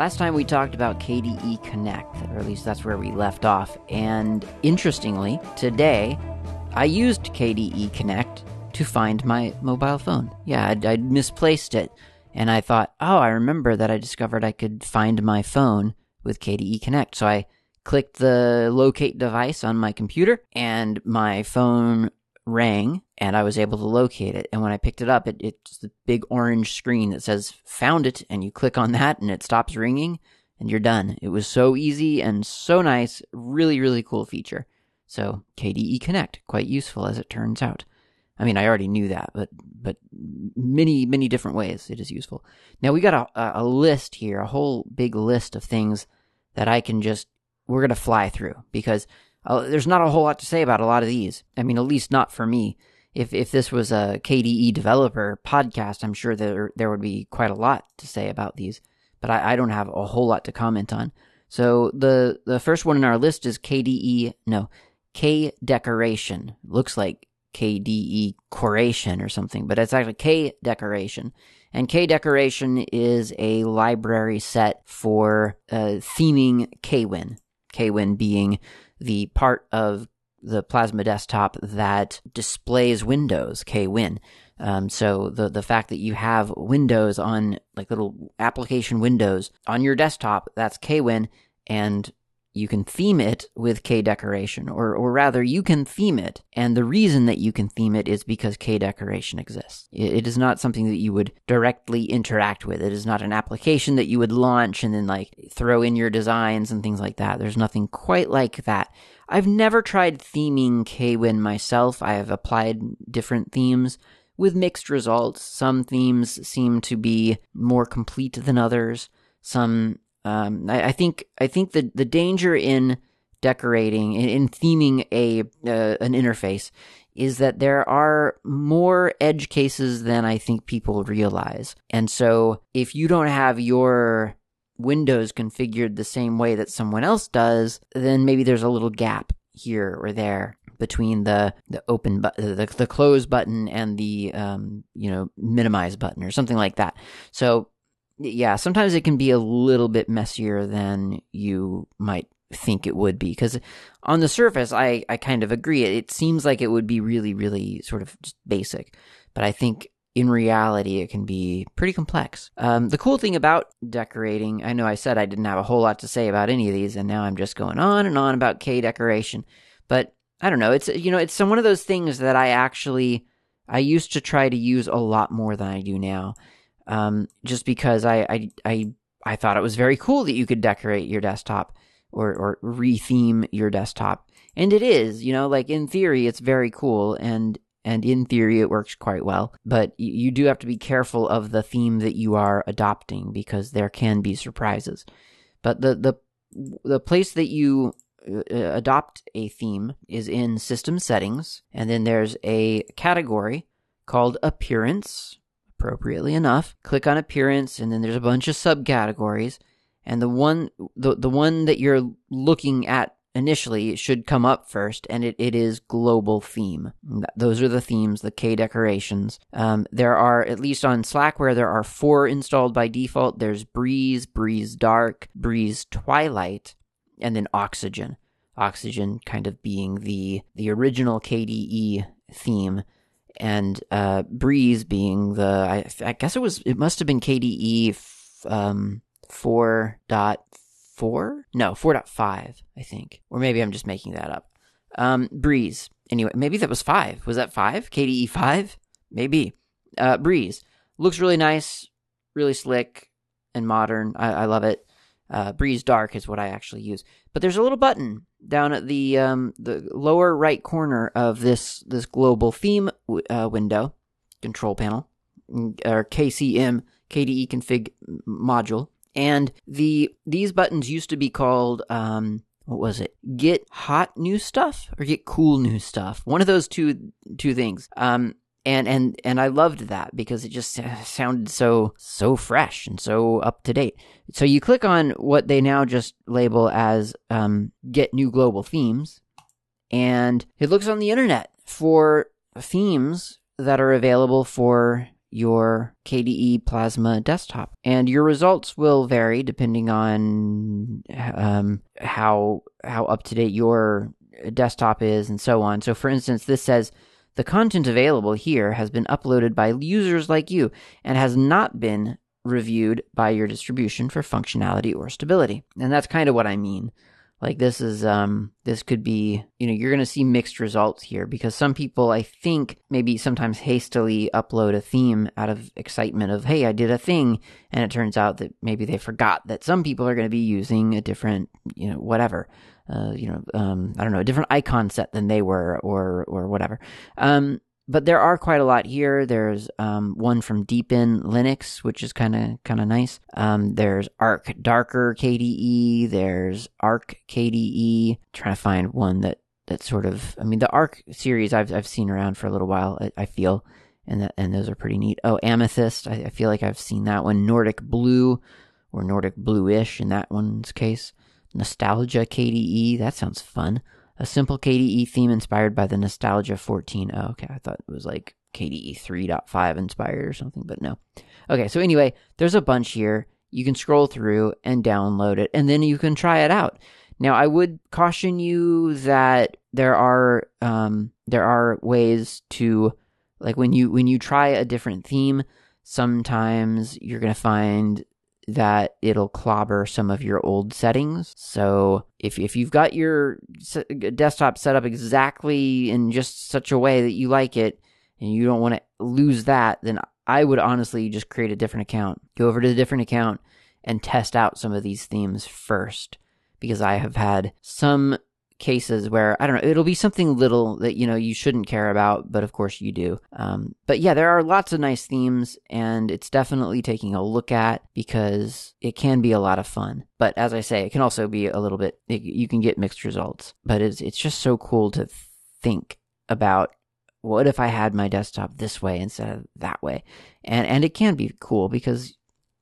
Last time we talked about KDE Connect, or at least that's where we left off, and interestingly, today I used KDE Connect to find my mobile phone. Yeah, I'd, I'd, misplaced it. And I thought, oh, I remember that I discovered I could find my phone with KDE Connect. So I clicked the locate device on my computer and my phone rang and I was able to locate it. And when I picked it up, it, it's the big orange screen that says found it. And you click on that and it stops ringing and you're done. It was so easy and so nice. Really, really cool feature. So KDE Connect, quite useful as it turns out. I mean, I already knew that, but but many many different ways it is useful. Now we got a, a list here, a whole big list of things that I can just we're gonna fly through because uh, there's not a whole lot to say about a lot of these. I mean, at least not for me. If if this was a KDE developer podcast, I'm sure there there would be quite a lot to say about these. But I, I don't have a whole lot to comment on. So the the first one in our list is KDE no K decoration. Looks like KDE Coration or something, but it's actually K Decoration. And K Decoration is a library set for uh, theming KWin. KWin being the part of the Plasma desktop that displays Windows, KWin. Um, so the the fact that you have Windows on like little application windows on your desktop, that's KWin, and you can theme it with K decoration, or, or rather, you can theme it. And the reason that you can theme it is because K decoration exists. It, it is not something that you would directly interact with. It is not an application that you would launch and then like throw in your designs and things like that. There's nothing quite like that. I've never tried theming KWin myself. I have applied different themes with mixed results. Some themes seem to be more complete than others. Some um, I, I, think I think the the danger in decorating in, in theming a uh, an interface is that there are more edge cases than I think people realize. And so if you don't have your windows configured the same way that someone else does, then maybe there's a little gap here or there between the the open but the, the close button and the um, you know minimize button or something like that. So yeah, sometimes it can be a little bit messier than you might think it would be. Because on the surface, I, I kind of agree. It seems like it would be really, really sort of just basic. But I think in reality, it can be pretty complex. Um, the cool thing about decorating, I know I said I didn't have a whole lot to say about any of these, and now I'm just going on and on about K decoration. But I don't know. It's you know, it's some one of those things that I actually I used to try to use a lot more than I do now um, just because I, I, I, I thought it was very cool that you could decorate your desktop or, or retheme your desktop. And it is, you know, like in theory, it's very cool. And, and in theory, it works quite well. But you, do have to be careful of the theme that you are adopting because there can be surprises. But the, the, the place that you uh, adopt a theme is in system settings. And then there's a category called appearance appropriately enough. Click on appearance, and then there's a bunch of subcategories. And the one the, the one that you're looking at initially should come up first, and it, it is global theme. Those are the themes, the K decorations. Um, there are, at least on Slackware, there are four installed by default. There's Breeze, Breeze Dark, Breeze Twilight, and then Oxygen. Oxygen kind of being the the original KDE theme and uh, Breeze being the I, I, guess it was it must have been KDE f- um, four dot four? No four dot five I think. Or maybe I'm just making that up. Um, Breeze. Anyway maybe that was five. Was that five? KDE five? Maybe. Uh, Breeze. Looks really nice really slick and modern. I, I love it. Uh, Breeze Dark is what I actually use, but there's a little button down at the um, the lower right corner of this this global theme uh, window control panel or KCM KDE config module and the these buttons used to be called um, what was it? Get hot new stuff or get cool new stuff. One of those two two things. Um, and and and I loved that because it just sounded so so fresh and so up to date. So you click on what they now just label as um, get new global themes, and it looks on the internet for themes that are available for your KDE Plasma desktop. And your results will vary depending on um, how how up to date your desktop is and so on. So for instance, this says the content available here has been uploaded by users like you and has not been reviewed by your distribution for functionality or stability. And that's kind of what I mean. Like this is um this could be, you know, you're going to see mixed results here because some people I think maybe sometimes hastily upload a theme out of excitement of, "Hey, I did a thing." And it turns out that maybe they forgot that some people are going to be using a different, you know, whatever. Uh, you know, um, I don't know, a different icon set than they were, or or whatever. Um, but there are quite a lot here. There's um, one from Deepin Linux, which is kind of kind of nice. Um, there's Arc Darker KDE. There's Arc KDE. trying to find one that that sort of. I mean, the Arc series I've I've seen around for a little while. I, I feel, and that and those are pretty neat. Oh, Amethyst. I, I feel like I've seen that one. Nordic Blue, or Nordic Bluish in that one's case. Nostalgia KDE. That sounds fun a simple KDE theme inspired by the Nostalgia 14. Oh, okay, I thought it was like KDE 3.5 inspired or something, but no. Okay, so anyway, there's a bunch here. You can scroll through and download it, and then you can try it out. Now, I would caution you that there are um, there are ways to like when you when you try a different theme, sometimes you're gonna find that it'll clobber some of your old settings. So if if you've got your desktop set up exactly in just such a way that you like it and you don't want to lose that, then I would honestly just create a different account. Go over to the different account and test out some of these themes first because I have had some cases where I don't know, it'll be something little that you know you shouldn't care about, but of course you do. Um, but yeah, there are lots of nice themes, and it's definitely taking a look at because it can be a lot of fun. But as I say, it can also be a little bit. It, you can get mixed results, but it's it's just so cool to think about what if I had my desktop this way instead of that way, and and it can be cool because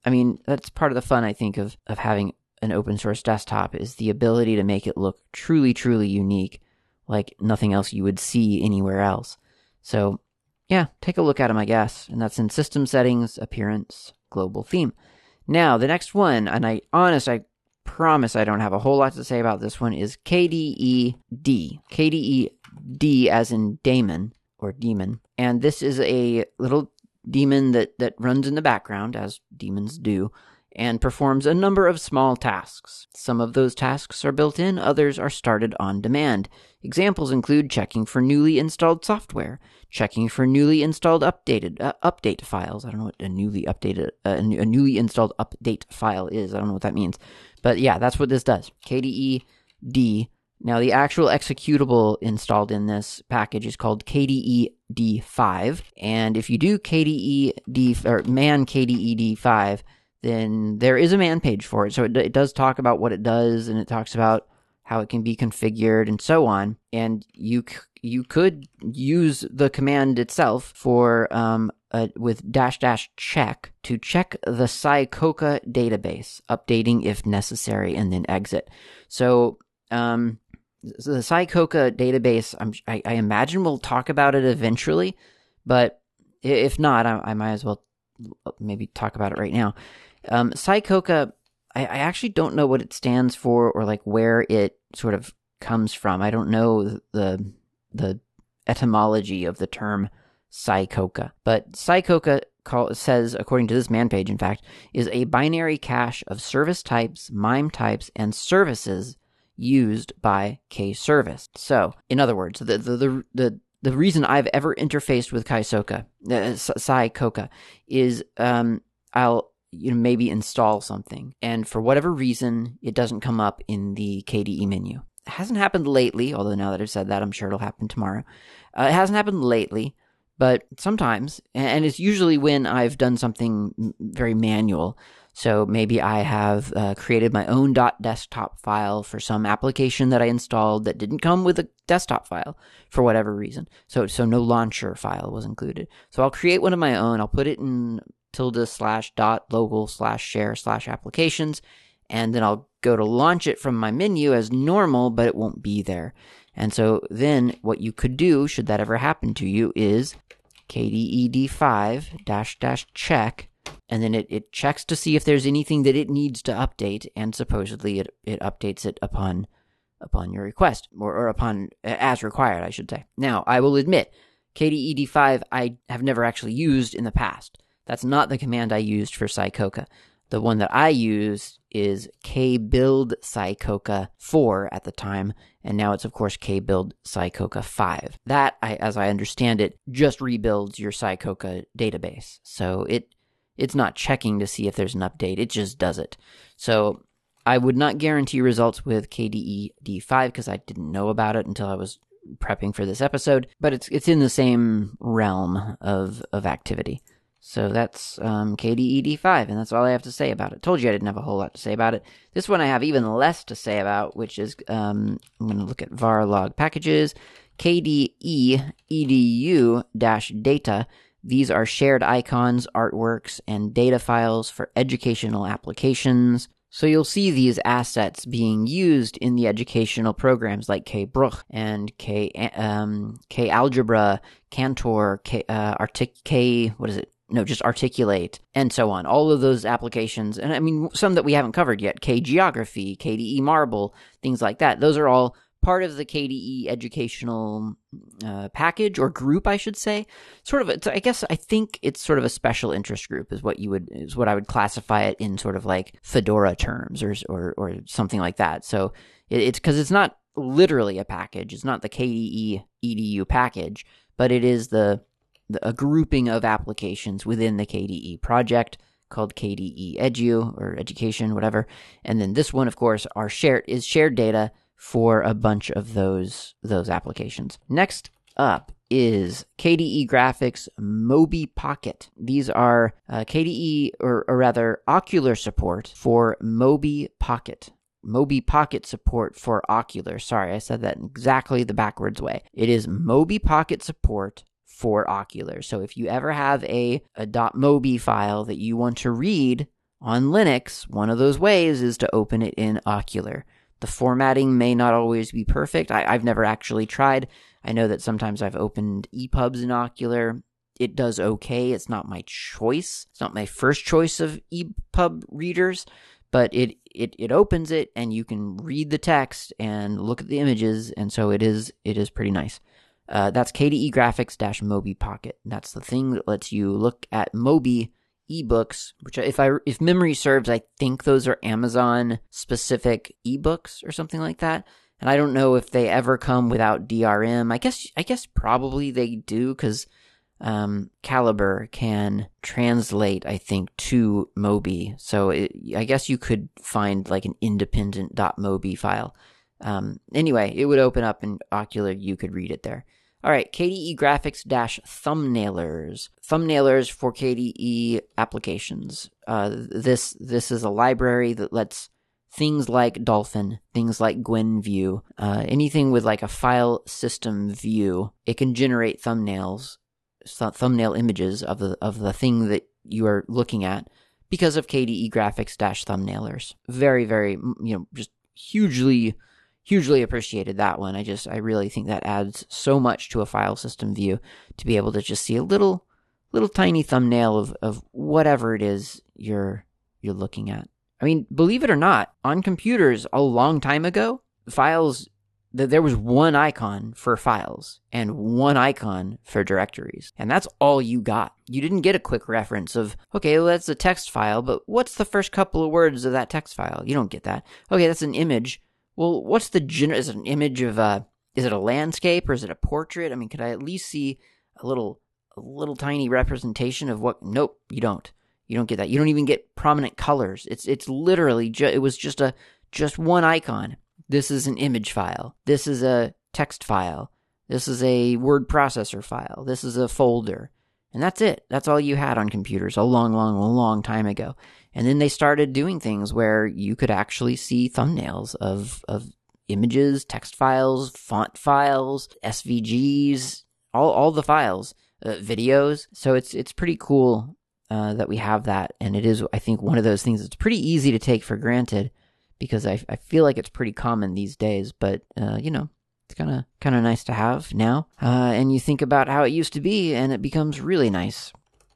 I mean, that's part of the fun, I think, of, of having an open source desktop is the ability to make it look truly, truly unique, like nothing else you would see anywhere else. So, yeah, take a look at them, I guess. And that's in System Settings, Appearance, Global Theme. Now, the next one, and I honest, I promise I don't have a whole lot to say about this one, is KDED. KDED as in daemon or demon. And this is a little demon that, that runs in the background, as demons do, and performs a number of small tasks. Some of those tasks are built in, others are started on demand. Examples include checking for newly installed software, checking for newly installed updated uh, update files. I don't know what a newly updated uh, a newly installed update file is. I don't know what that means. But yeah, that's what this does. KDE D. Now the actual executable installed in this package is called KDE D5, and if you do KDE D or man KDE D5 then there is a man page for it. So it, it does talk about what it does and it talks about how it can be configured and so on. And you you could use the command itself for um, with dash dash check to check the Sycoca database, updating if necessary, and then exit. So um, so the Sycoca database, I, I imagine we'll talk about it eventually, but if not, I, I might as well maybe talk about it right now. Um, Sycoca, I, I actually don't know what it stands for or like where it sort of comes from. I don't know the the etymology of the term Sycoca, but Sycoca call, says, according to this man page, in fact, is a binary cache of service types, MIME types, and services used by K-Service. So, in other words, the the the, the the reason I've ever interfaced with Kaisoka, uh, Sycoca, is um, I'll you know maybe install something and for whatever reason it doesn't come up in the KDE menu. It hasn't happened lately, although now that I've said that, I'm sure it'll happen tomorrow. Uh, it hasn't happened lately, but sometimes, and it's usually when I've done something very manual. So maybe I have uh, created my own .desktop file for some application that I installed that didn't come with a desktop file for whatever reason. So so no launcher file was included. So I'll create one of my own. I'll put it in tilde slash dot local slash share slash applications, and then I'll go to launch it from my menu as normal, but it won't be there. And so then what you could do, should that ever happen to you, is KDED5 dash dash check, and then it, it checks to see if there's anything that it needs to update, and supposedly it, it updates it upon upon your request, or, or upon as required, I should say. Now, I will admit, KDED5 I have never actually used in the past. That's not the command I used for Sycoca. The one that I used is kbuild Sycoca 4 at the time, and now it's of course kbuild Sycoca 5. That, I, as I understand it, just rebuilds your Sycoca database. So it it's not checking to see if there's an update, it just does it. So I would not guarantee results with KDE D5 because I didn't know about it until I was prepping for this episode, but it's it's in the same realm of of activity. So that's um, KDED5, and that's all I have to say about it. Told you I didn't have a whole lot to say about it. This one I have even less to say about, which is um, I'm going to look at var log packages, KDE edu data. These are shared icons, artworks, and data files for educational applications. So you'll see these assets being used in the educational programs like KBruch and K um, K Algebra, Cantor, K uh, Artic K what is it? No, just Artikulate and so on. All of those applications, and I mean some that we haven't covered yet, K geography, KDE Marble, things like that. Those are all part of the KDE educational uh, package or group, I should say. Sort of, I guess I think it's sort of a special interest group is what you would is what I would classify it in sort of like Fedora terms or or or something like that. So it, it's because it's not literally a package. It's not the KDE edu package, but it is the a grouping of applications within the KDE project called KDE Edu or Education, whatever. And then this one, of course, are shared is shared data for a bunch of those those applications. Next up is KDE Graphics Mobi Pocket. These are uh, KDE, or, or rather, Okular support for Mobi Pocket. Mobi Pocket support for Okular. Sorry, I said that exactly the backwards way. It is Mobi Pocket support for Okular. So if you ever have a, a .mobi file that you want to read on Linux, one of those ways is to open it in Okular. The formatting may not always be perfect. I, have never actually tried. I know that sometimes I've opened EPUBs in Okular. It does okay. It's not my choice. It's not my first choice of EPUB readers, but it, it, it opens it and you can read the text and look at the images, and so it is it is pretty nice. Uh, that's KDE Graphics Mobi Pocket. That's the thing that lets you look at Mobi ebooks, which if I if memory serves, I think those are Amazon specific ebooks or something like that. And I don't know if they ever come without DRM. I guess I guess probably they do because um, Calibre can translate, I think, to Mobi. So it, I guess you could find like an independent .mobi file. Um, anyway, it would open up in Okular. You could read it there. All right, KDE Graphics dash thumbnailers. Thumbnailers for KDE applications. Uh, this this is a library that lets things like Dolphin, things like Gwenview, uh, anything with like a file system view, it can generate thumbnails, th- thumbnail images of the of the thing that you are looking at because of KDE Graphics dash thumbnailers. Very very you know just hugely hugely appreciated that one. I just I really think that adds so much to a file system view to be able to just see a little little tiny thumbnail of, of whatever it is you're you're looking at. I mean, believe it or not, on computers a long time ago, files that there was one icon for files and one icon for directories. And that's all you got. You didn't get a quick reference of, okay, well, that's a text file, but what's the first couple of words of that text file? You don't get that. Okay, that's an image well, what's the general? Is it an image of a? Is it a landscape or is it a portrait? I mean, could I at least see a little, a little tiny representation of what? Nope, you don't. You don't get that. You don't even get prominent colors. It's it's literally ju- it was just a just one icon. This is an image file. This is a text file. This is a word processor file. This is a folder. And that's it. That's all you had on computers a long, long, long time ago. And then they started doing things where you could actually see thumbnails of, of images, text files, font files, SVGs, all, all the files, uh, videos. So it's, it's pretty cool uh, that we have that. And it is, I think, one of those things that's pretty easy to take for granted because I, I feel like it's pretty common these days. But, uh, you know, it's kind of kind of nice to have now. Uh, and you think about how it used to be, and it becomes really nice.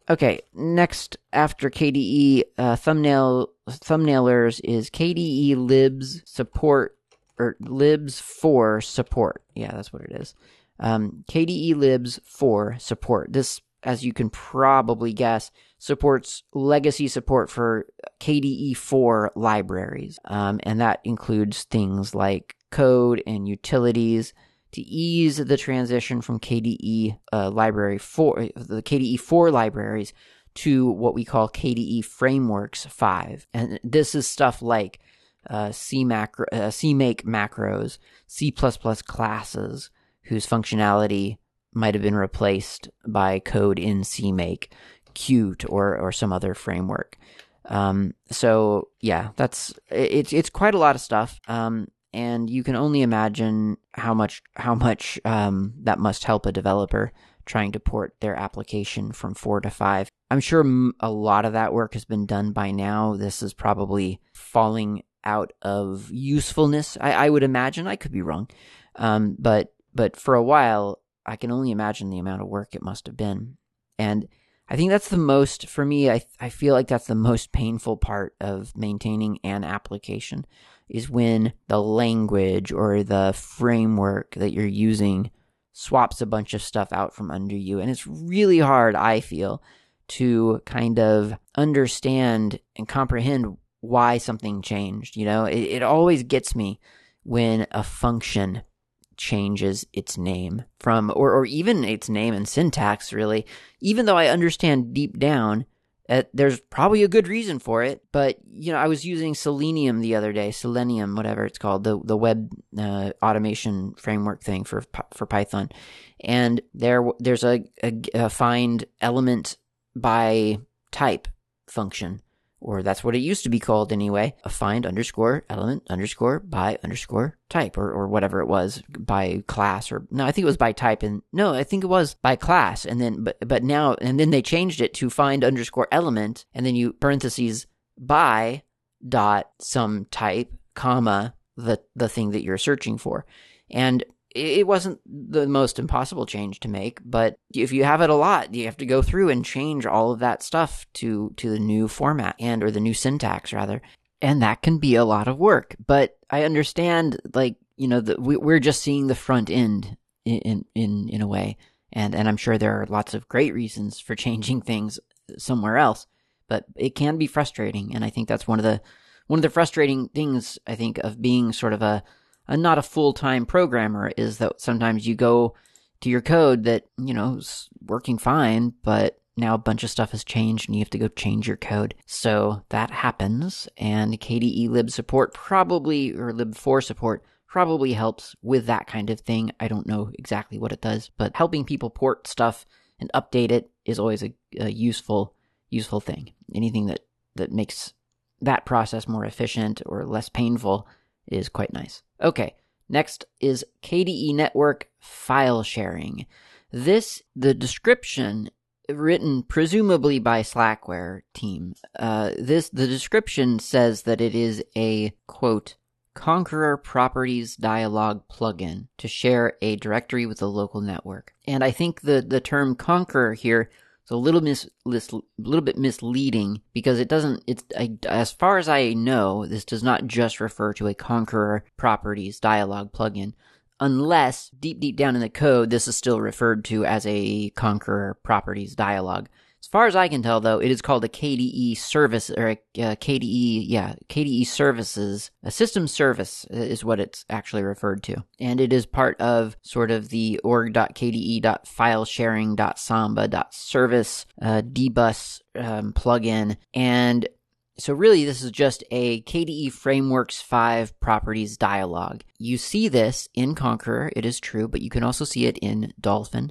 Okay, next after KDE uh, thumbnail thumbnailers is KDE libs support or libs for support. Yeah, that's what it is. Um, KDE libs for support. This, as you can probably guess, supports legacy support for KDE 4 libraries. Um, and that includes things like code and utilities to ease the transition from KDE uh, library 4, the KDE 4 libraries to what we call KDE Frameworks 5. And this is stuff like uh, C macro, uh, CMake macros, C++ classes, whose functionality might have been replaced by code in CMake, Qt, or or some other framework. Um, so yeah, that's it's it's quite a lot of stuff. Um, and you can only imagine how much how much um, that must help a developer trying to port their application from four to five. I'm sure a lot of that work has been done by now. This is probably falling out of usefulness. I, I would imagine. I could be wrong, um, but but for a while, I can only imagine the amount of work it must have been. And I think that's the most for me. I I feel like that's the most painful part of maintaining an application is when the language or the framework that you're using swaps a bunch of stuff out from under you. And it's really hard, I feel, to kind of understand and comprehend why something changed. You know, it, it always gets me when a function changes its name from, or, or even its name and syntax, really, even though I understand deep down uh, there's probably a good reason for it, but you know, I was using Selenium the other day, Selenium, whatever it's called, the the web uh, automation framework thing for for Python, and there there's a, a, a find element by type function or that's what it used to be called anyway, a find underscore element underscore by underscore type or, or whatever it was by class or no, I think it was by type and no, I think it was by class and then but but now and then they changed it to find underscore element and then you parentheses by dot some type comma the the thing that you're searching for. And it wasn't the most impossible change to make, but if you have it a lot, you have to go through and change all of that stuff to to the new format and or the new syntax rather, and that can be a lot of work. But I understand, like you know, the, we, we're just seeing the front end in in in a way, and and I'm sure there are lots of great reasons for changing things somewhere else, but it can be frustrating, and I think that's one of the one of the frustrating things I think of being sort of a a not a full time programmer is that sometimes you go to your code that, you know, is working fine, but now a bunch of stuff has changed and you have to go change your code. So that happens, and KDE lib support probably, or lib4 support, probably helps with that kind of thing. I don't know exactly what it does, but helping people port stuff and update it is always a, a useful, useful thing. Anything that, that makes that process more efficient or less painful is quite nice. Okay, next is KDE Network file sharing. This, the description written presumably by Slackware team. Uh, this the description says that it is a quote Konqueror properties dialog plugin to share a directory with a local network. And I think the the term Konqueror here it's a little mis, little bit misleading because it doesn't. It's I, as far as I know, this does not just refer to a Konqueror properties dialog plugin, unless deep deep down in the code, this is still referred to as a Konqueror properties dialog. As far as I can tell, though, it is called a KDE service or a, uh, KDE, yeah, KDE services. A system service is what it's actually referred to, and it is part of sort of the org.kde.filesharing.samba.service uh, dbus um, plugin, and so really, this is just a KDE Frameworks 5 properties dialog. You see this in Konqueror, it is true, but you can also see it in Dolphin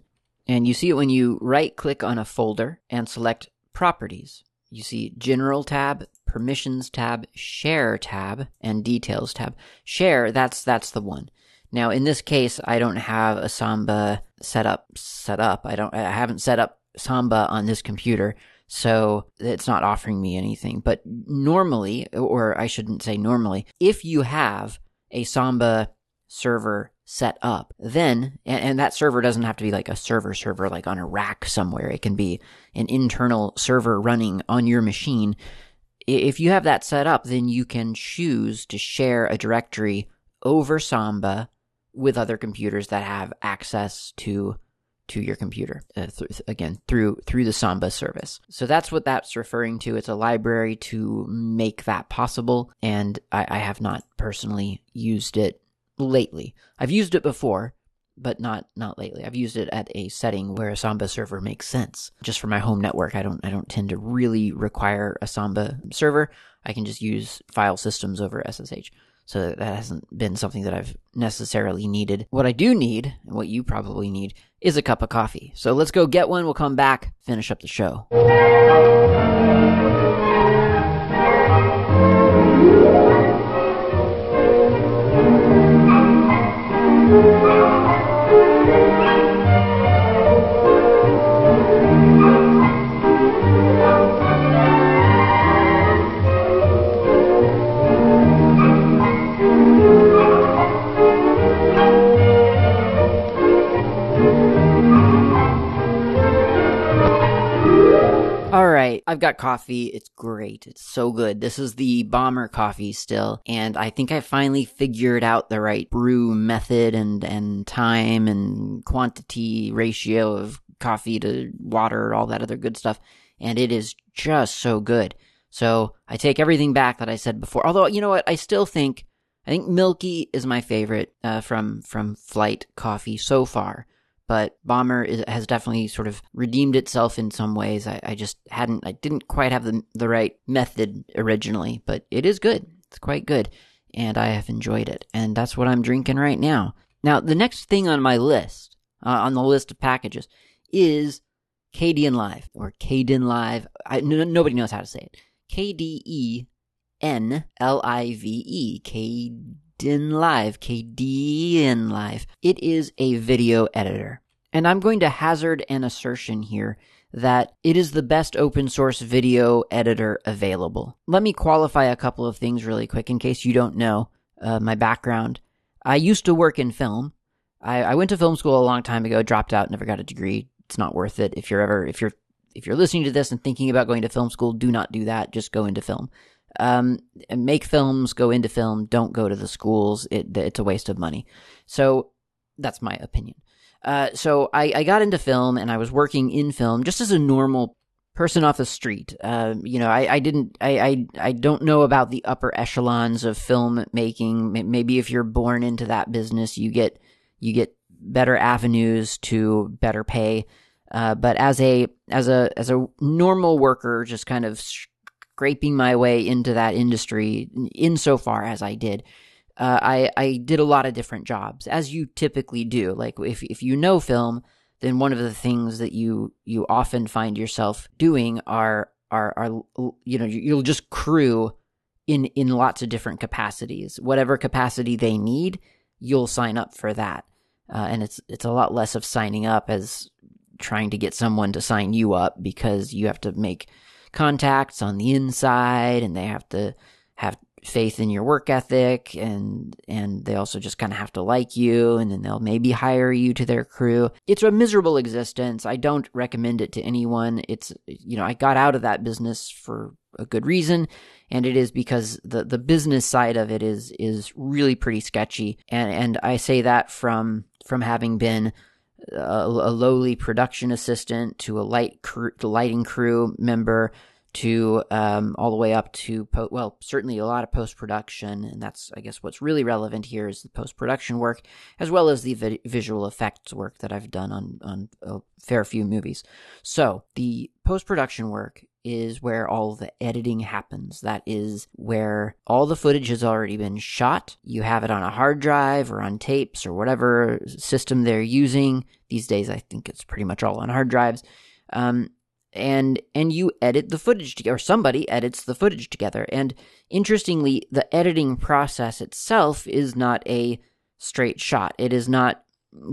And you see it when you right click on a folder and select Properties. You see General tab, Permissions tab, Share tab, and Details tab. Share, that's that's the one. Now, in this case, I don't have a Samba set up, set up. I don't. I haven't set up Samba on this computer, so it's not offering me anything. But normally, or I shouldn't say normally, if you have a Samba server set up, then, and, and, that server doesn't have to be like a server server, like on a rack somewhere. It can be an internal server running on your machine. If you have that set up, then you can choose to share a directory over Samba with other computers that have access to to your computer uh, th- again through through the Samba service. So that's what that's referring to. It's a library to make that possible, and I, I have not personally used it lately. I've used it before, but not not lately. I've used it at a setting where a Samba server makes sense. Just for my home network, I don't I don't tend to really require a Samba server. I can just use file systems over SSH. So that hasn't been something that I've necessarily needed. What I do need, and what you probably need, is a cup of coffee. So let's go get one. We'll come back, finish up the show. I've got coffee. It's great. It's so good. This is the bomber coffee still, and I think I finally figured out the right brew method and and time and quantity ratio of coffee to water, all that other good stuff, and it is just so good. So I take everything back that I said before. Although you know what, I still think I think Milky is my favorite uh, from from Flight Coffee so far but Bomber is, has definitely sort of redeemed itself in some ways. I, I, just hadn't, I didn't quite have the, the right method originally, but it is good. It's quite good, and I have enjoyed it, and that's what I'm drinking right now. Now, the next thing on my list, uh, on the list of packages, is Kdenlive Live, or Kdenlive. I, n- nobody knows how to say it. K D E N L I V E. Kdenlive, Kdenlive. It is a video editor. And I'm going to hazard an assertion here that it is the best open source video editor available. Let me qualify a couple of things really quick in case you don't know uh, my background. I used to work in film. I, I went to film school a long time ago, dropped out, never got a degree. It's not worth it. If you're ever, if you're, if you're listening to this and thinking about going to film school, do not do that. Just go into film. Um, make films, go into film, don't go to the schools. It, it's a waste of money. So that's my opinion. Uh, so I, I got into film and I was working in film just as a normal person off the street. Uh, you know, I, I didn't, I, I, I don't know about the upper echelons of film making. Maybe if you're born into that business, you get, you get better avenues to better pay. Uh, but as a, as a, as a normal worker, just kind of scraping my way into that industry insofar as I did, uh, I I did a lot of different jobs, as you typically do. Like if if you know film, then one of the things that you you often find yourself doing are are are you know you'll just crew in in lots of different capacities. Whatever capacity they need, you'll sign up for that, uh, and it's it's a lot less of signing up as trying to get someone to sign you up because you have to make contacts on the inside and they have to have faith in your work ethic and and they also just kind of have to like you and then they'll maybe hire you to their crew. It's a miserable existence. I don't recommend it to anyone. It's you know, I got out of that business for a good reason and it is because the the business side of it is is really pretty sketchy and and I say that from from having been a, a lowly production assistant to a light crew, lighting crew member to um, all the way up to po- well certainly a lot of post production and that's i guess what's really relevant here is the post production work as well as the vi- visual effects work that i've done on on a fair few movies. So the post production work is where all the editing happens. That is where all the footage has already been shot. You have it on a hard drive or on tapes or whatever system they're using. These days, I think it's pretty much all on hard drives. Um, and and you edit the footage together, or somebody edits the footage together. And interestingly, the editing process itself is not a straight shot. It is not.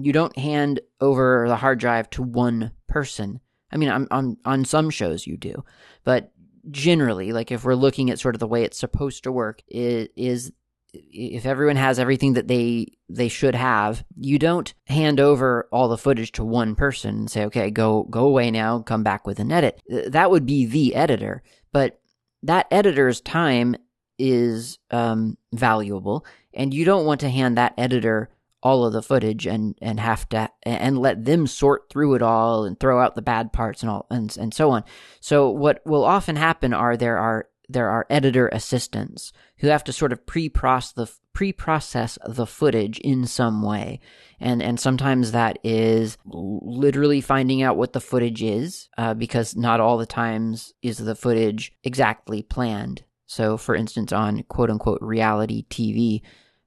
You don't hand over the hard drive to one person I mean, on, on, on some shows you do, but generally, like if we're looking at sort of the way it's supposed to work, it is if everyone has everything that they they should have, you don't hand over all the footage to one person and say, "Okay, go go away now, come back with an edit." That would be the editor, but that editor's time is um, valuable, and you don't want to hand that editor all of the footage and and have to and let them sort through it all and throw out the bad parts and all and and so on. So what will often happen are there are there are editor assistants who have to sort of pre-process the pre-process the footage in some way and and sometimes that is literally finding out what the footage is uh, because not all the times is the footage exactly planned so for instance on quote unquote reality tv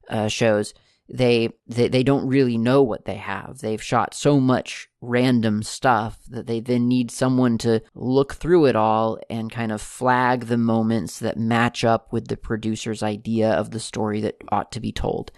uh, shows they, they they don't really know what they have. They've shot so much random stuff that they then need someone to look through it all and kind of flag the moments that match up with the producer's idea of the story that ought to be told.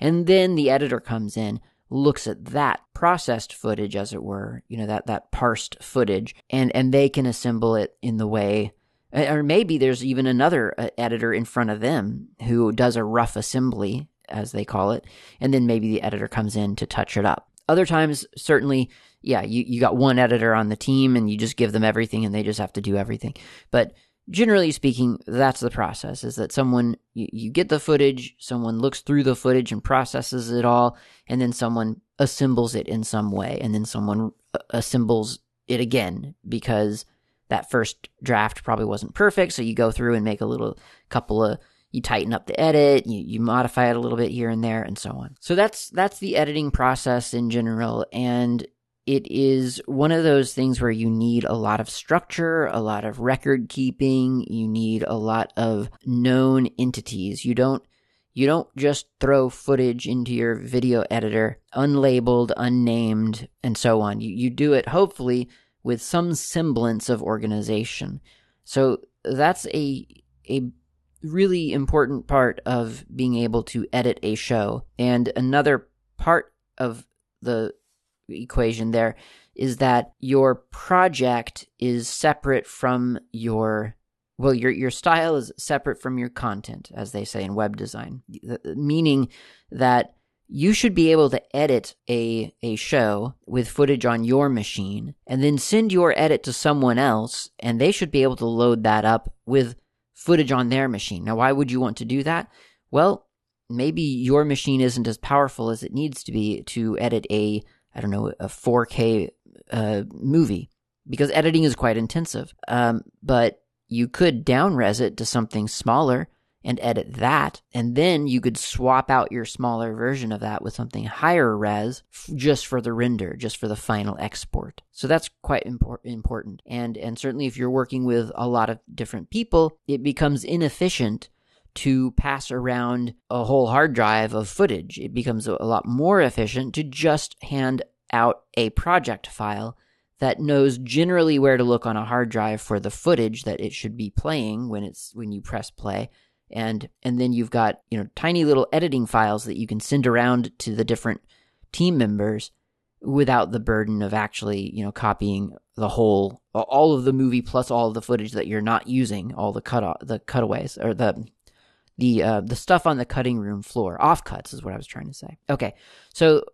And then the editor comes in, looks at that processed footage as it were, you know, that that parsed footage and and they can assemble it in the way or maybe there's even another uh, editor in front of them who does a rough assembly as they call it, and then maybe the editor comes in to touch it up. Other times, certainly, yeah, you, you got one editor on the team and you just give them everything and they just have to do everything. But generally speaking, that's the process is that someone, you, you get the footage, someone looks through the footage and processes it all, and then someone assembles it in some way, and then someone uh, assembles it again because that first draft probably wasn't perfect. So you go through and make a little couple of you tighten up the edit, you, you modify it a little bit here and there, and so on. So that's that's the editing process in general, and it is one of those things where you need a lot of structure, a lot of record keeping, you need a lot of known entities. You don't you don't just throw footage into your video editor unlabeled, unnamed, and so on. You you do it hopefully with some semblance of organization. So that's a a really important part of being able to edit a show. And another part of the equation there is that your project is separate from your well your your style is separate from your content as they say in web design meaning that you should be able to edit a a show with footage on your machine and then send your edit to someone else and they should be able to load that up with footage on their machine. Now, why would you want to do that? Well, maybe your machine isn't as powerful as it needs to be to edit a, I don't know, a 4K uh, movie because editing is quite intensive. Um, but you could downres it to something smaller and edit that. And then you could swap out your smaller version of that with something higher res just for the render, just for the final export. So that's quite impor- important. And, and certainly if you're working with a lot of different people, it becomes inefficient to pass around a whole hard drive of footage. It becomes a lot more efficient to just hand out a project file that knows generally where to look on a hard drive for the footage that it should be playing when it's when you press play and and then you've got you know tiny little editing files that you can send around to the different team members without the burden of actually you know copying the whole all of the movie plus all of the footage that you're not using all the cut the cutaways or the the uh, the stuff on the cutting room floor. Offcuts is what I was trying to say. Okay. So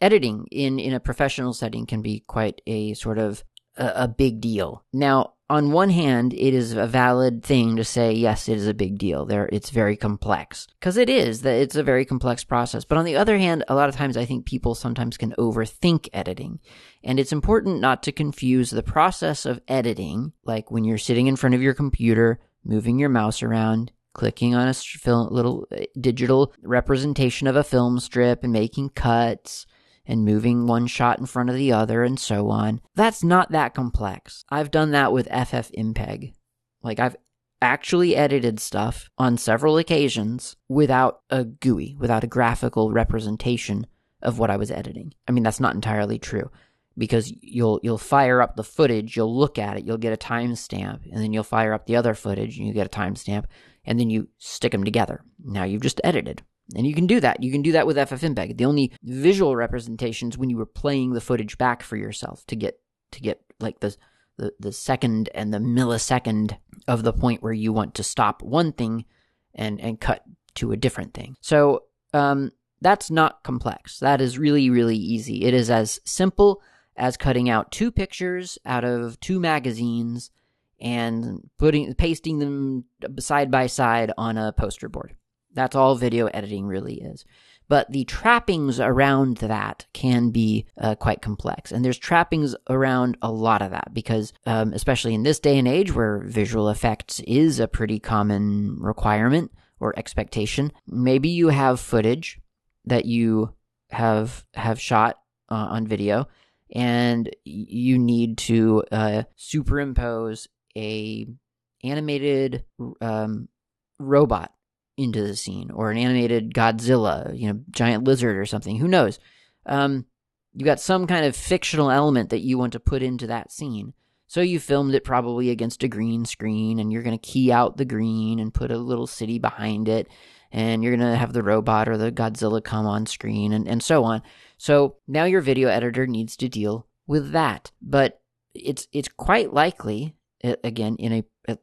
editing in in a professional setting can be quite a sort of a, a big deal. Now on one hand, it is a valid thing to say, yes, it is a big deal. There, it's very complex. Because it is, that it's a very complex process. But on the other hand, a lot of times I think people sometimes can overthink editing. And it's important not to confuse the process of editing, like when you're sitting in front of your computer, moving your mouse around, clicking on a film, little uh, digital representation of a film strip and making cuts and moving one shot in front of the other and so on. That's not that complex. I've done that with FFmpeg. Like I've actually edited stuff on several occasions without a GUI, without a graphical representation of what I was editing. I mean, that's not entirely true because you'll you'll fire up the footage, you'll look at it, you'll get a timestamp, and then you'll fire up the other footage and you get a timestamp, and then you stick them together. Now you've just edited. And you can do that. You can do that with FFmpeg. The only visual representations when you were playing the footage back for yourself to get to get like the the, the second and the millisecond of the point where you want to stop one thing and and cut to a different thing. So um, that's not complex. That is really really easy. It is as simple as cutting out two pictures out of two magazines and putting pasting them side by side on a poster board. That's all video editing really is. But the trappings around that can be uh, quite complex. And there's trappings around a lot of that because, um, especially in this day and age where visual effects is a pretty common requirement or expectation, maybe you have footage that you have have shot uh, on video and you need to uh, superimpose a animated um, robot into the scene or an animated Godzilla, you know, giant lizard or something. Who knows? Um, you got some kind of fictional element that you want to put into that scene. So you filmed it probably against a green screen and you're going to key out the green and put a little city behind it and you're going to have the robot or the Godzilla come on screen and, and so on. So now your video editor needs to deal with that. But it's it's quite likely again in a,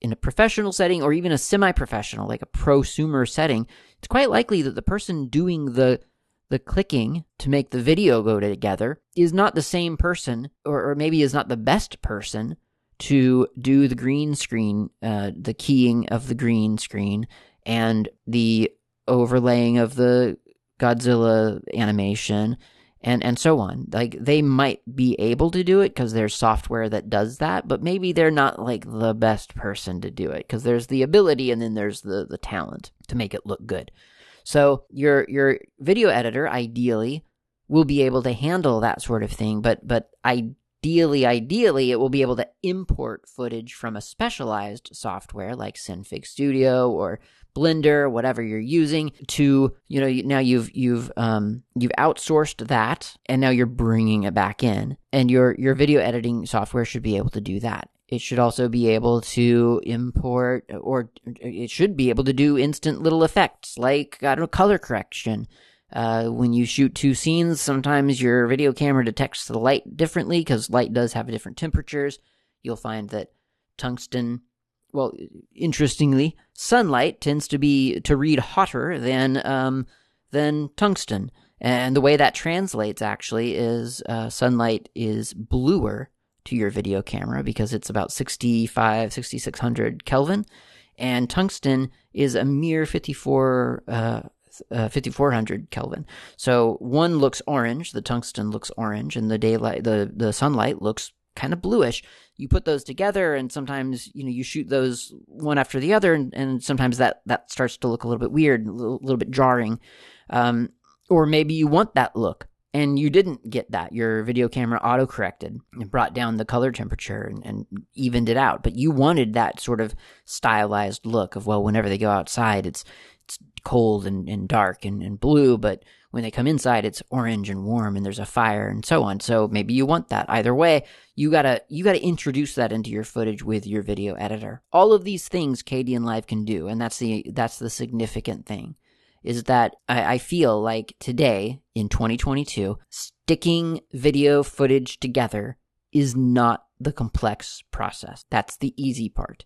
in a professional setting or even a semi-professional like a prosumer setting it's quite likely that the person doing the the clicking to make the video go together is not the same person or, or maybe is not the best person to do the green screen uh, the keying of the green screen and the overlaying of the godzilla animation and and so on. Like they might be able to do it because there's software that does that, but maybe they're not like the best person to do it because there's the ability and then there's the the talent to make it look good. So your your video editor ideally will be able to handle that sort of thing, but but ideally ideally it will be able to import footage from a specialized software like Synfig Studio or Blender, whatever you're using to, you know, now you've you've um you've outsourced that and now you're bringing it back in. And your your video editing software should be able to do that. It should also be able to import or it should be able to do instant little effects like I don't know color correction. Uh, when you shoot two scenes, sometimes your video camera detects the light differently because light does have different temperatures. You'll find that tungsten well, interestingly, sunlight tends to be to read hotter than um, than tungsten, and the way that translates actually is uh, sunlight is bluer to your video camera because it's about 65 6600 kelvin. And tungsten is a mere 54 uh, uh, 5400 kelvin. So one looks orange the tungsten looks orange and the daylight the the sunlight looks kind of bluish. You put those together, and sometimes you know you shoot those one after the other, and, and sometimes that that starts to look a little bit weird, a little, little bit jarring. Um, or maybe you want that look, and you didn't get that. Your video camera auto corrected and brought down the color temperature and, and, evened it out. But you wanted that sort of stylized look of well, whenever they go outside, it's it's cold and, and dark and, and blue, but when they come inside, it's orange and warm and there's a fire and so on. So maybe you want that. Either way, you gotta, you gotta introduce that into your footage with your video editor. All of these things Kdenlive can do. And that's the, that's the significant thing is that I, I feel like today in 2022, sticking video footage together is not the complex process. That's the easy part.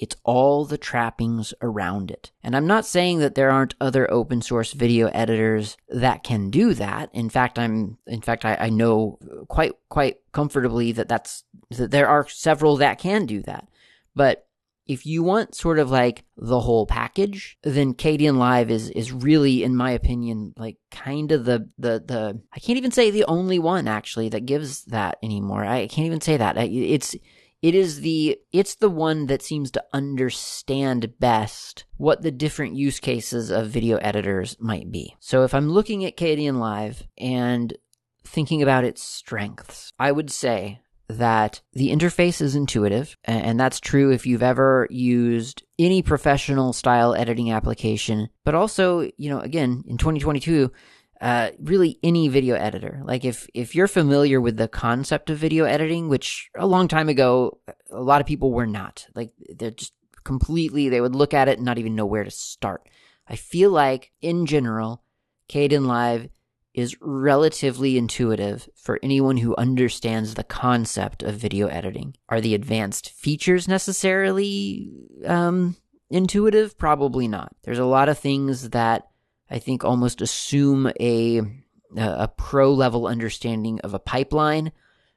It's all the trappings around it. And I'm not saying that there aren't other open source video editors that can do that. In fact, I'm, in fact, I, I know quite, quite comfortably that that's, that there are several that can do that. But if you want sort of like the whole package, then Kdenlive is is really, in my opinion, like kind of the the the I can't even say the only one actually that gives that anymore. I can't even say that. It's it is the it's the one that seems to understand best what the different use cases of video editors might be. So if I'm looking at Kdenlive and thinking about its strengths, I would say that the interface is intuitive, and that's true if you've ever used any professional style editing application, but also, you know, again, in 2022, uh, really any video editor. Like if if you're familiar with the concept of video editing, which a long time ago a lot of people were not. Like they're just completely they would look at it and not even know where to start. I feel like in general, Caden Kdenlive is relatively intuitive for anyone who understands the concept of video editing. Are the advanced features necessarily um, intuitive? Probably not. There's a lot of things that I think almost assume a a pro level understanding of a pipeline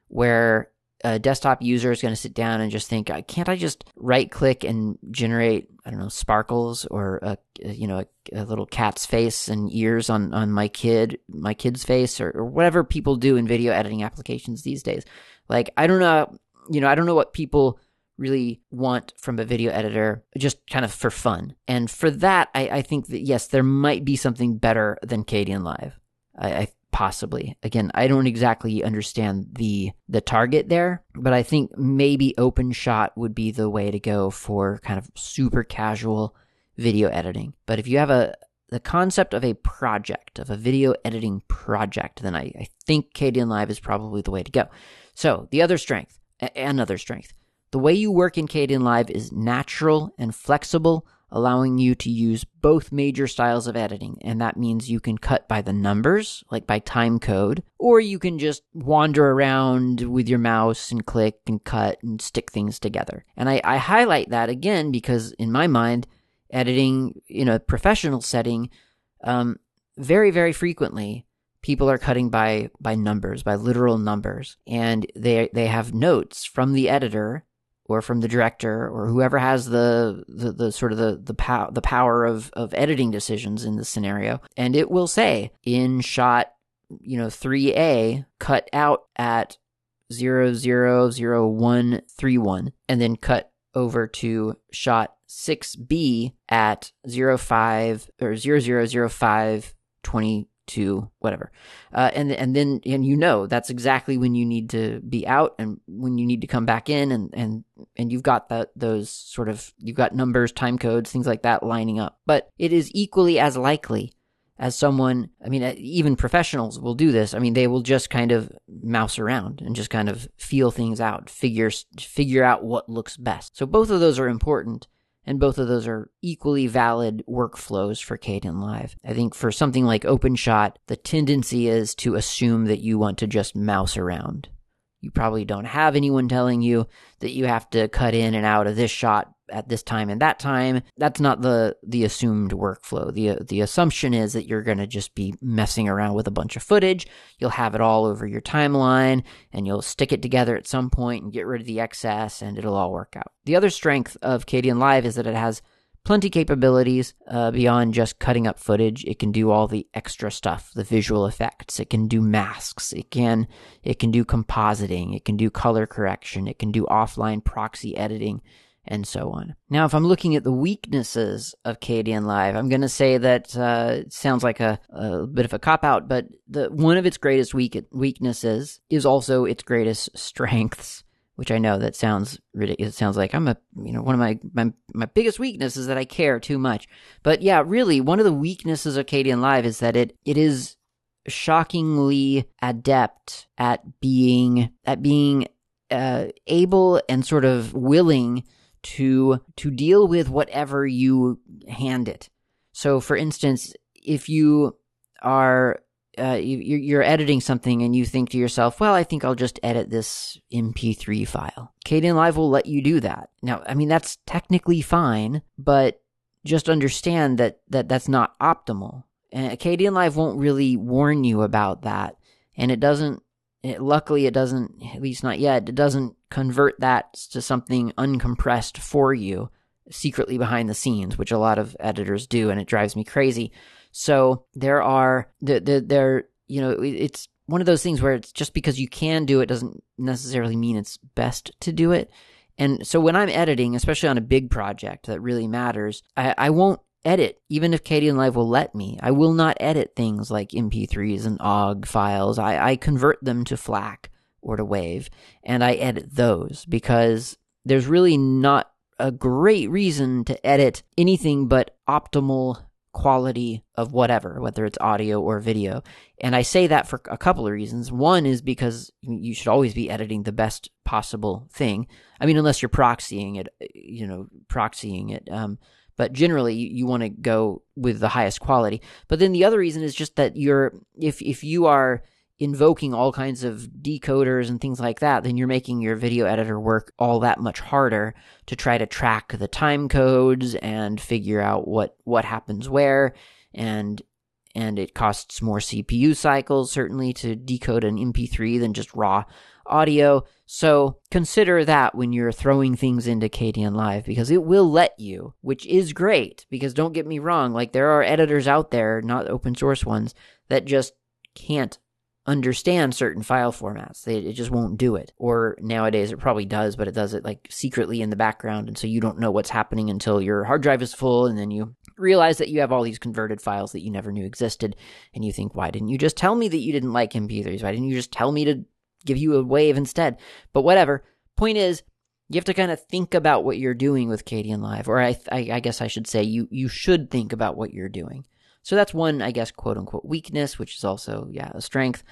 where a desktop user is going to sit down and just think, uh, can't I just right click and generate, I don't know, sparkles or a, you know, a, a, little cat's face and ears on, on my kid, my kid's face or, or whatever people do in video editing applications these days. Like, I don't know, you know, I don't know what people really want from a video editor just kind of for fun. And for that, I, I think that yes, there might be something better than Kdenlive. I, I possibly. Again, I don't exactly understand the the target there, but I think maybe OpenShot would be the way to go for kind of super casual video editing. But if you have a the concept of a project, of a video editing project, then I, I think Kdenlive is probably the way to go. So the other strength, another strength, the way you work in Kdenlive is natural and flexible, allowing you to use both major styles of editing. And that means you can cut by the numbers, like by time code, or you can just wander around with your mouse and click and cut and stick things together. And I, I highlight that again because in my mind, editing in a professional setting, um, very, very frequently, people are cutting by by numbers, by literal numbers, and they they have notes from the editor or from the director or whoever has the the, the sort of the the, pow- the power of of editing decisions in the scenario. And it will say in shot you know 3a cut out at 000131 and then cut over to shot 6b at 05 or 000520 to whatever, uh, and and then and you know that's exactly when you need to be out and when you need to come back in, and and and you've got that those sort of you've got numbers, time codes, things like that lining up. But it is equally as likely as someone. I mean, uh, even professionals will do this. I mean, they will just kind of mouse around and just kind of feel things out, figure figure out what looks best. So both of those are important and both of those are equally valid workflows for Kdenlive. I think for something like OpenShot, the tendency is to assume that you want to just mouse around. You probably don't have anyone telling you that you have to cut in and out of this shot at this time and that time. That's not the the assumed workflow. The the assumption is that you're going to just be messing around with a bunch of footage. You'll have it all over your timeline and you'll stick it together at some point and get rid of the excess and it'll all work out. The other strength of Kdenlive is that it has plenty capabilities uh, beyond just cutting up footage. It can do all the extra stuff, the visual effects. It can do masks. It can it can do compositing. It can do color correction. It can do offline proxy editing and so on. Now, if I'm looking at the weaknesses of Kdenlive, I'm going to say that uh, it sounds like a, a bit of a cop out, but the one of its greatest weak, weaknesses is also its greatest strengths. Which I know that sounds ridiculous. It sounds like I'm a, you know, one of my, my my biggest weaknesses is that I care too much. But yeah, really, one of the weaknesses of Kdenlive is that it it is shockingly adept at being at being uh, able and sort of willing to to deal with whatever you hand it. So, for instance, if you are uh, you're editing something and you think to yourself, well, I think I'll just edit this MP3 file. Kdenlive will let you do that. Now, I mean, that's technically fine, but just understand that, that that's not optimal. And Kdenlive won't really warn you about that. And it doesn't it, luckily, it doesn't, at least not yet, it doesn't convert that to something uncompressed for you secretly behind the scenes, which a lot of editors do, and it drives me crazy. So there are, there, there, you know, it's one of those things where it's just because you can do it doesn't necessarily mean it's best to do it. And so when I'm editing, especially on a big project that really matters, I, I won't edit, even if Kdenlive will let me. I will not edit things like MP3s and OGG files. I, I convert them to FLAC or to WAV, and I edit those because there's really not a great reason to edit anything but optimal quality of whatever, whether it's audio or video. And I say that for a couple of reasons. One is because you should always be editing the best possible thing. I mean, unless you're proxying it, you know, proxying it. Um, but generally you, you want to go with the highest quality. But then the other reason is just that you're if if you are invoking all kinds of decoders and things like that, then you're making your video editor work all that much harder to try to track the time codes and figure out what what happens where and and it costs more CPU cycles certainly to decode an MP3 than just raw audio. So consider that when you're throwing things into Kdenlive because it will let you, which is great. Because don't get me wrong, like there are editors out there, not open source ones, that just can't understand certain file formats. They, it just won't do it. Or nowadays it probably does, but it does it like secretly in the background. And so you don't know what's happening until your hard drive is full and then you realize that you have all these converted files that you never knew existed. And you think, why didn't you just tell me that you didn't like MP3s? Why didn't you just tell me to give you a wave instead? But whatever. Point is, you have to kind of think about what you're doing with Kdenlive, or I, I, I guess I should say you you should think about what you're doing. So that's one, I guess, quote unquote weakness, which is also, yeah, a strength.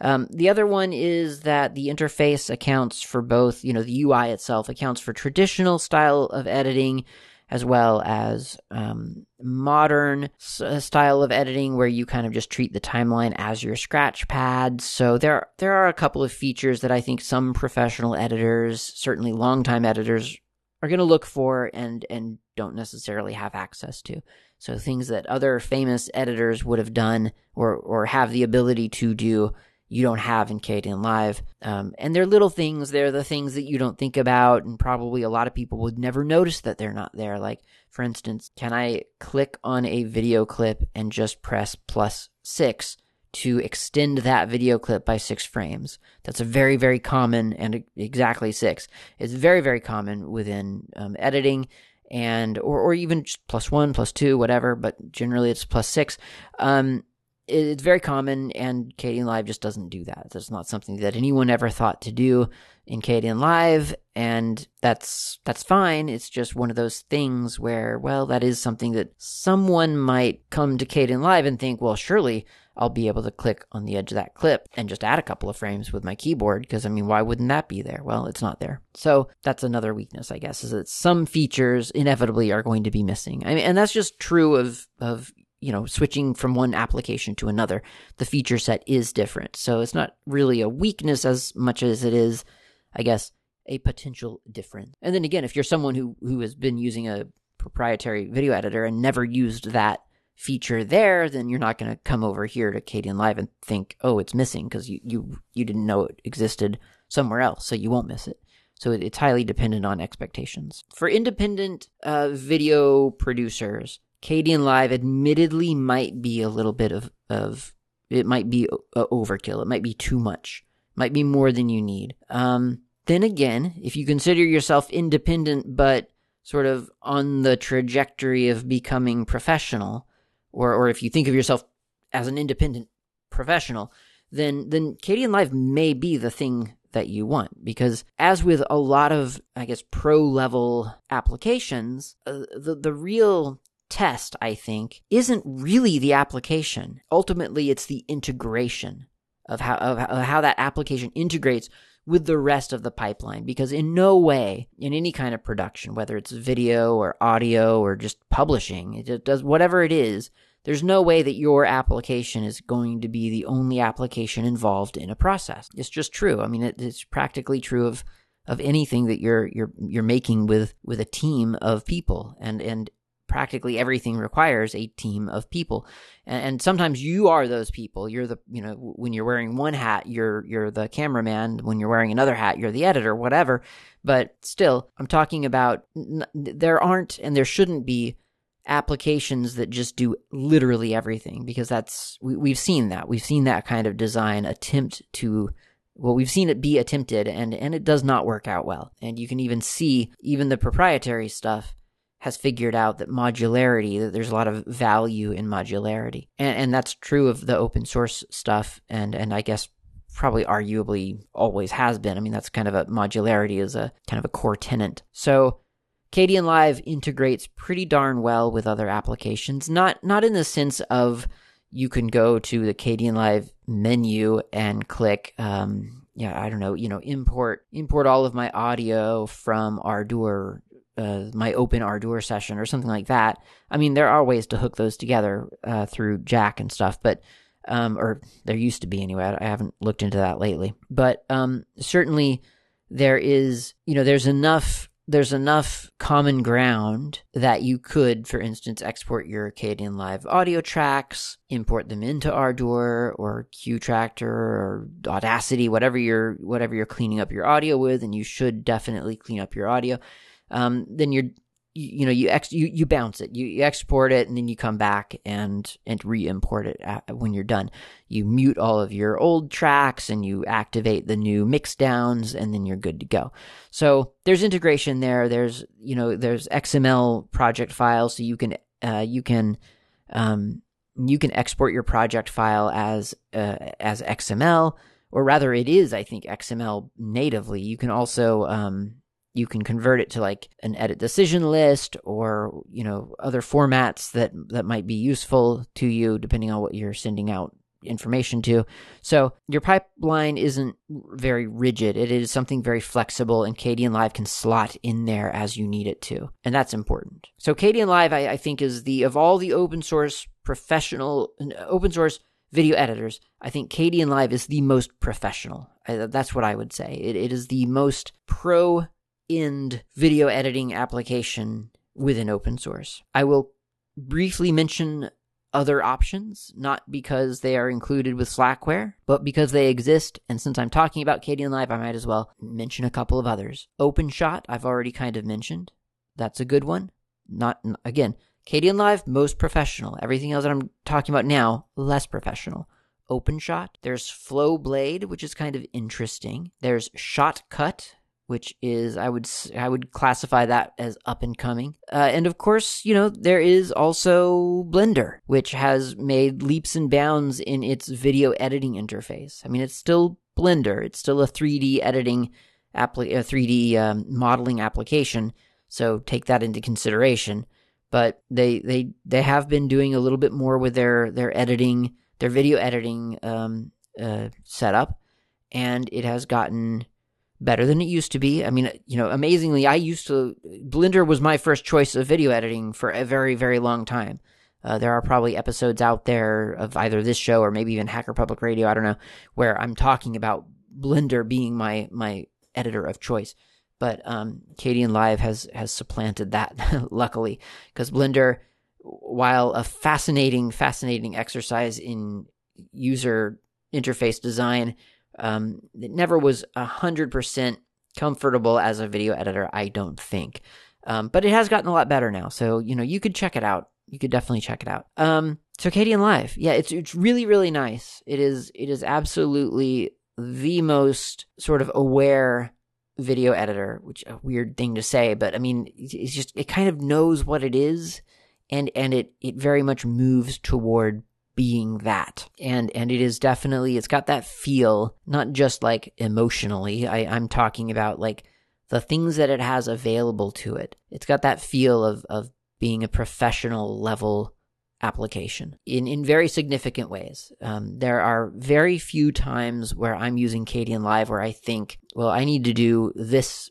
Um, the other one is that the interface accounts for both, you know, the UI itself accounts for traditional style of editing as well as um, modern s- uh, style of editing where you kind of just treat the timeline as your scratch pad. So there there are a couple of features that I think some professional editors, certainly longtime editors, are going to look for and and don't necessarily have access to. So things that other famous editors would have done or or have the ability to do, you don't have in Kdenlive. Um, and they're little things. They're the things that you don't think about, and probably a lot of people would never notice that they're not there. Like, for instance, can I click on a video clip and just press plus six to extend that video clip by six frames? That's a very, very common and exactly six. It's very, very common within um, editing and or or even just plus one, plus two, whatever. But generally, it's plus six. Um, it's very common, and Kdenlive just doesn't do that. That's not something that anyone ever thought to do in Kdenlive, and that's that's fine. It's just one of those things where, well, that is something that someone might come to Kdenlive and think, well, surely I'll be able to click on the edge of that clip and just add a couple of frames with my keyboard because I mean, why wouldn't that be there? Well, it's not there. So that's another weakness, I guess, is that some features inevitably are going to be missing. I mean, and that's just true of of you know switching from one application to another. The feature set is different, so it's not really a weakness as much as it is, I guess, a potential difference. And then again, if you're someone who who has been using a proprietary video editor and never used that feature there, then you're not going to come over here to Kdenlive and think, oh, it's missing because you, you, you didn't know it existed somewhere else, so you won't miss it. So it's highly dependent on expectations. For independent uh, video producers, Kdenlive admittedly might be a little bit of, of it might be overkill. It might be too much. It might be more than you need. Um, then again, if you consider yourself independent but sort of on the trajectory of becoming professional, or or if you think of yourself as an independent professional, then then Kdenlive may be the thing that you want because as with a lot of I guess pro level applications, uh, the the real test I think isn't really the application. Ultimately, it's the integration of how of, how that application integrates with the rest of the pipeline. Because in no way in any kind of production whether it's video or audio or just publishing it does whatever it is there's no way that your application is going to be the only application involved in a process. It's just true. I mean it, it's practically true of of anything that you're you're you're making with with a team of people. And and practically everything requires a team of people. And, and, sometimes you are those people. You're the you know when you're wearing one hat you're you're the cameraman. When you're wearing another hat you're the editor whatever. But still i'm talking about there aren't and there shouldn't be applications that just do literally everything because that's we, we've seen that. We've seen that kind of design attempt to well, we've seen it be attempted and, and it does not work out well. And you can even see even the proprietary stuff has figured out that modularity, that there's a lot of value in modularity. And, and that's true of the open source stuff. And, and I guess probably arguably always has been. I mean, that's kind of a modularity is a kind of a core tenant. So Kdenlive integrates pretty darn well with other applications. Not, not in the sense of you can go to the Kdenlive menu and click, um, yeah, I don't know, you know, import import all of my audio from Ardour, uh, my open Ardour session or something like that. I mean, there are ways to hook those together uh, through Jack and stuff, but um, or there used to be anyway. I haven't looked into that lately, but um, certainly there is, you know, there's enough there's enough common ground that you could, for instance, export your Kdenlive audio tracks, import them into Ardour or QTractor or Audacity, whatever you're whatever you're cleaning up your audio with, and you should definitely clean up your audio. Um, then you're you, you know you ex you, you bounce it. You, you export it and then you come back and and re-import it when you're done. You mute all of your old tracks and you activate the new mix downs and then you're good to go. So there's integration there. There's you know there's xml project files. So you can uh, you can um, you can export your project file as uh, as xml or rather it is i think xml natively. You can also um, you can convert it to like an edit decision list or you know other formats that that might be useful to you depending on what you're sending out information to. So your pipeline isn't very rigid. It is something very flexible and Kdenlive can slot in there as you need it to and that's important. So Kdenlive I, I think is the of all the open source professional open source video editors i think Kdenlive is the most professional. I, that's what i would say. It, it is the most pro end video editing application within open source. I will briefly mention other options, not because they are included with Slackware, but because they exist. And since I'm talking about Kdenlive, I might as well mention a couple of others. OpenShot, I've already kind of mentioned. That's a good one. Not, again, Kdenlive, most professional. Everything else that I'm talking about now, less professional. OpenShot. There's Flowblade, which is kind of interesting. There's Shotcut, which is I would I would classify that as up and coming. Uh, and of course, you know there is also Blender, which has made leaps and bounds in its video editing interface. I mean, it's still Blender. It's still a 3D editing a 3D um, modeling application. So take that into consideration. But they they they have been doing a little bit more with their their editing, their video editing um, uh, setup, and it has gotten better than it used to be. I mean, you know, amazingly, I used to Blender was my first choice of video editing for a very, very long time. Uh, there are probably episodes out there of either this show or maybe even Hacker Public Radio. I don't know where I'm talking about Blender being my my editor of choice. But um, Kdenlive has has supplanted that, luckily, because Blender, while a fascinating, fascinating exercise in user interface design, um, it never was 100% comfortable as a video editor, I don't think. Um, but it has gotten a lot better now. So, you know, you could check it out. You could definitely check it out. Um, so Kdenlive, yeah, it's it's really really nice. It is it is absolutely the most sort of aware video editor, which a weird thing to say, but I mean, it's just it kind of knows what it is, and and it it very much moves toward being that. And and it is definitely it's got that feel, not just like emotionally. I, I'm talking about like the things that it has available to it. It's got that feel of of being a professional level application in, in very significant ways. Um, there are very few times where I'm using Kdenlive where I think, well, I need to do this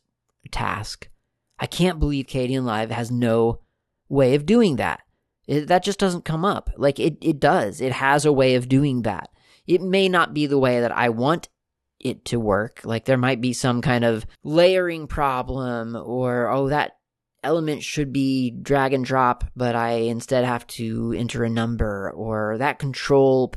task. I can't believe Kdenlive has no way of doing that. It, that just doesn't come up. Like it, it does. It has a way of doing that. It may not be the way that I want it to work. Like there might be some kind of layering problem or, oh, that element should be drag and drop, but I instead have to enter a number or that control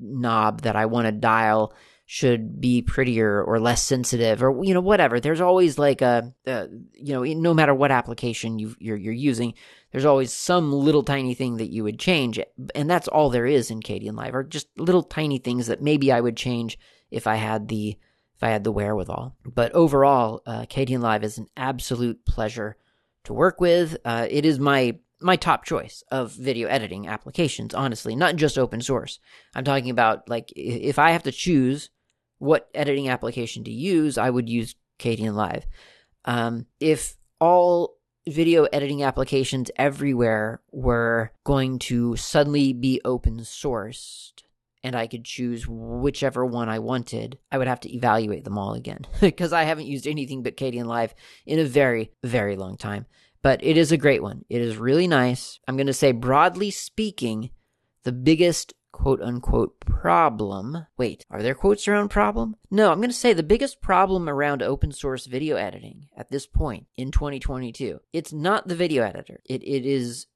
knob that I want to dial should be prettier or less sensitive or you know whatever there's always like a, a you know no matter what application you you're, you're using there's always some little tiny thing that you would change and that's all there is in Kdenlive are just little tiny things that maybe I would change if I had the if I had the wherewithal. But overall, uh, Kdenlive is an absolute pleasure to work with. Uh, it is my my top choice of video editing applications, honestly, not just open source. I'm talking about like if I have to choose what editing application to use, I would use Kdenlive. Um, if all video editing applications everywhere were going to suddenly be open sourced and I could choose whichever one I wanted, I would have to evaluate them all again because I haven't used anything but Kdenlive in a very, very long time. But it is a great one. It is really nice. I'm going to say, broadly speaking, the biggest quote unquote problem. Wait, are there quotes around problem? No, I'm going to say the biggest problem around open source video editing at this point in 2022. It's not the video editor. It it is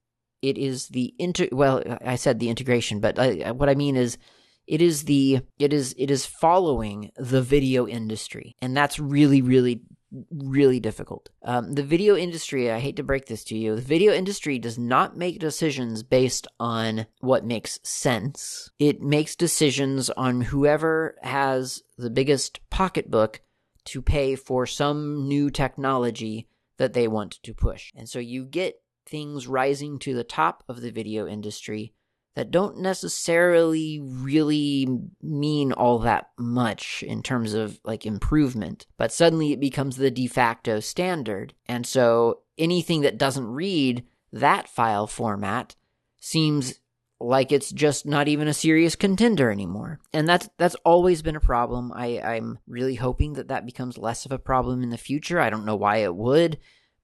it is the inter well I said the integration, but I, what I mean is it is the it is it is following the video industry and that's really really really difficult. Um, the video industry, I hate to break this to you, the video industry does not make decisions based on what makes sense. It makes decisions on whoever has the biggest pocketbook to pay for some new technology that they want to push. And so you get things rising to the top of the video industry that don't necessarily really mean all that much in terms of like improvement, but suddenly it becomes the de facto standard. And so anything that doesn't read that file format seems like it's just not even a serious contender anymore. And that's that's always been a problem. I I'm really hoping that that becomes less of a problem in the future. I don't know why it would,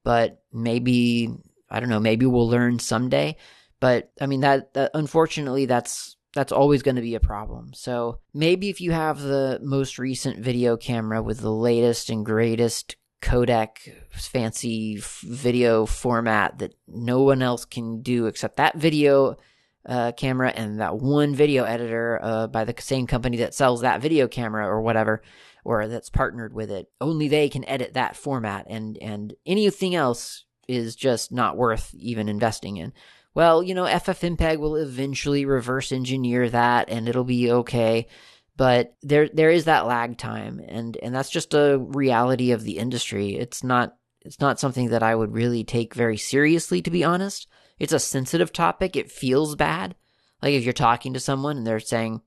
but maybe I don't know, maybe we'll learn someday. But I mean that, that unfortunately that's that's always going to be a problem. So maybe if you have the most recent video camera with the latest and greatest codec fancy video format that no one else can do except that video uh, camera and that one video editor uh, by the same company that sells that video camera or whatever or that's partnered with it only they can edit that format and and anything else is just not worth even investing in well, you know, FFmpeg will eventually reverse engineer that and it'll be okay. But there there is that lag time and and that's just a reality of the industry. It's not it's not something that I would really take very seriously to be honest. It's a sensitive topic. It feels bad. Like if you're talking to someone and they're saying,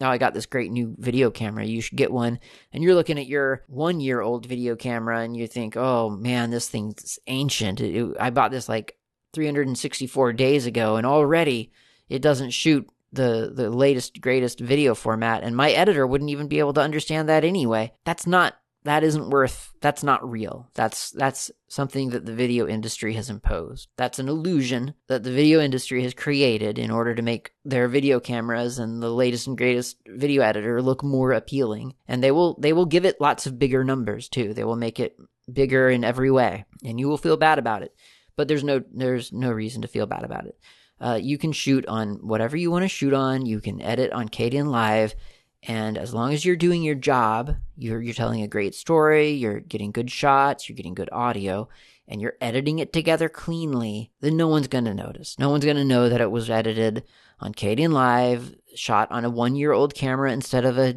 "Oh, I got this great new video camera. You should get one." And you're looking at your 1-year-old video camera and you think, "Oh, man, this thing's ancient. It, I bought this like 364 days ago, and already it doesn't shoot the the latest greatest video format and my editor wouldn't even be able to understand that anyway. That's not that isn't worth that's not real. That's that's something that the video industry has imposed. That's an illusion that the video industry has created in order to make their video cameras and the latest and greatest video editor look more appealing. And they will they will give it lots of bigger numbers too. They will make it bigger in every way and you will feel bad about it but there's no there's no reason to feel bad about it. Uh, you can shoot on whatever you want to shoot on. You can edit on Kdenlive, and as long as you're doing your job, you're you're telling a great story, you're getting good shots, you're getting good audio, and you're editing it together cleanly, then no one's going to notice. No one's going to know that it was edited on Kdenlive, shot on a one year old camera instead of a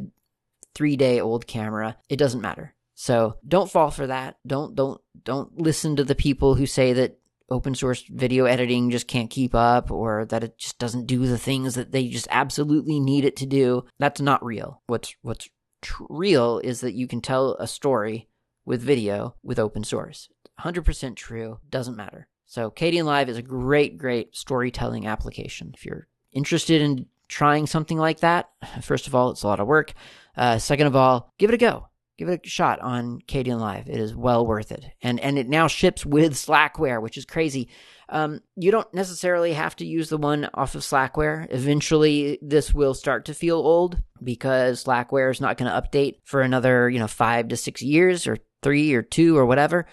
three day old camera. It doesn't matter. So don't fall for that. Don't don't don't listen to the people who say that open source video editing just can't keep up or that it just doesn't do the things that they just absolutely need it to do. That's not real. What's what's tr- real is that you can tell a story with video with open source. 100% true, doesn't matter. So Kdenlive is a great great storytelling application. If you're interested in trying something like that, first of all, it's a lot of work. Uh, second of all, give it a go give it a shot on Kdenlive. It is well worth it. And and it now ships with Slackware, which is crazy. Um, you don't necessarily have to use the one off of Slackware. Eventually, this will start to feel old because Slackware is not going to update for another, you know, five to six years or three or two or whatever.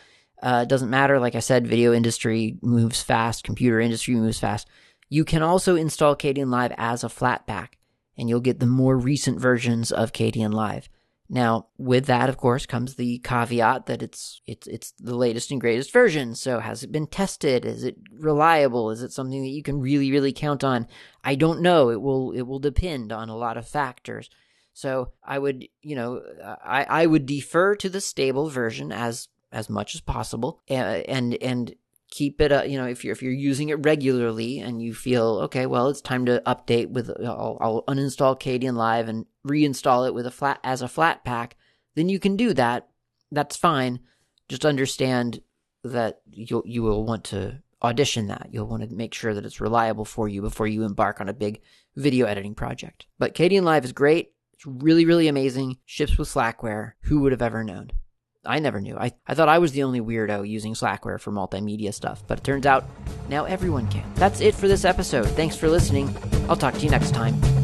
Uh, it doesn't matter. Like I said, video industry moves fast, computer industry moves fast. You can also install Kdenlive as a flatpak, and you'll get the more recent versions of Kdenlive. Now, with that, of course, comes the caveat that it's it's it's the latest and greatest version. So, has it been tested? Is it reliable? Is it something that you can really, really count on? I don't know. It will it will depend on a lot of factors. So I would, you know, I, I would defer to the stable version as as much as possible, and and, and keep it. Uh, you know, if you're if you're using it regularly and you feel okay, well, it's time to update with. I'll, I'll uninstall Kdenlive and reinstall it with a flat as a Flatpak. Then you can do that. That's fine. Just understand that you you will want to audition that. You'll want to make sure that it's reliable for you before you embark on a big video editing project. But Kdenlive is great. It's really, really amazing. Ships with Slackware. Who would have ever known? I never knew. I, I thought I was the only weirdo using Slackware for multimedia stuff, but it turns out now everyone can. That's it for this episode. Thanks for listening. I'll talk to you next time.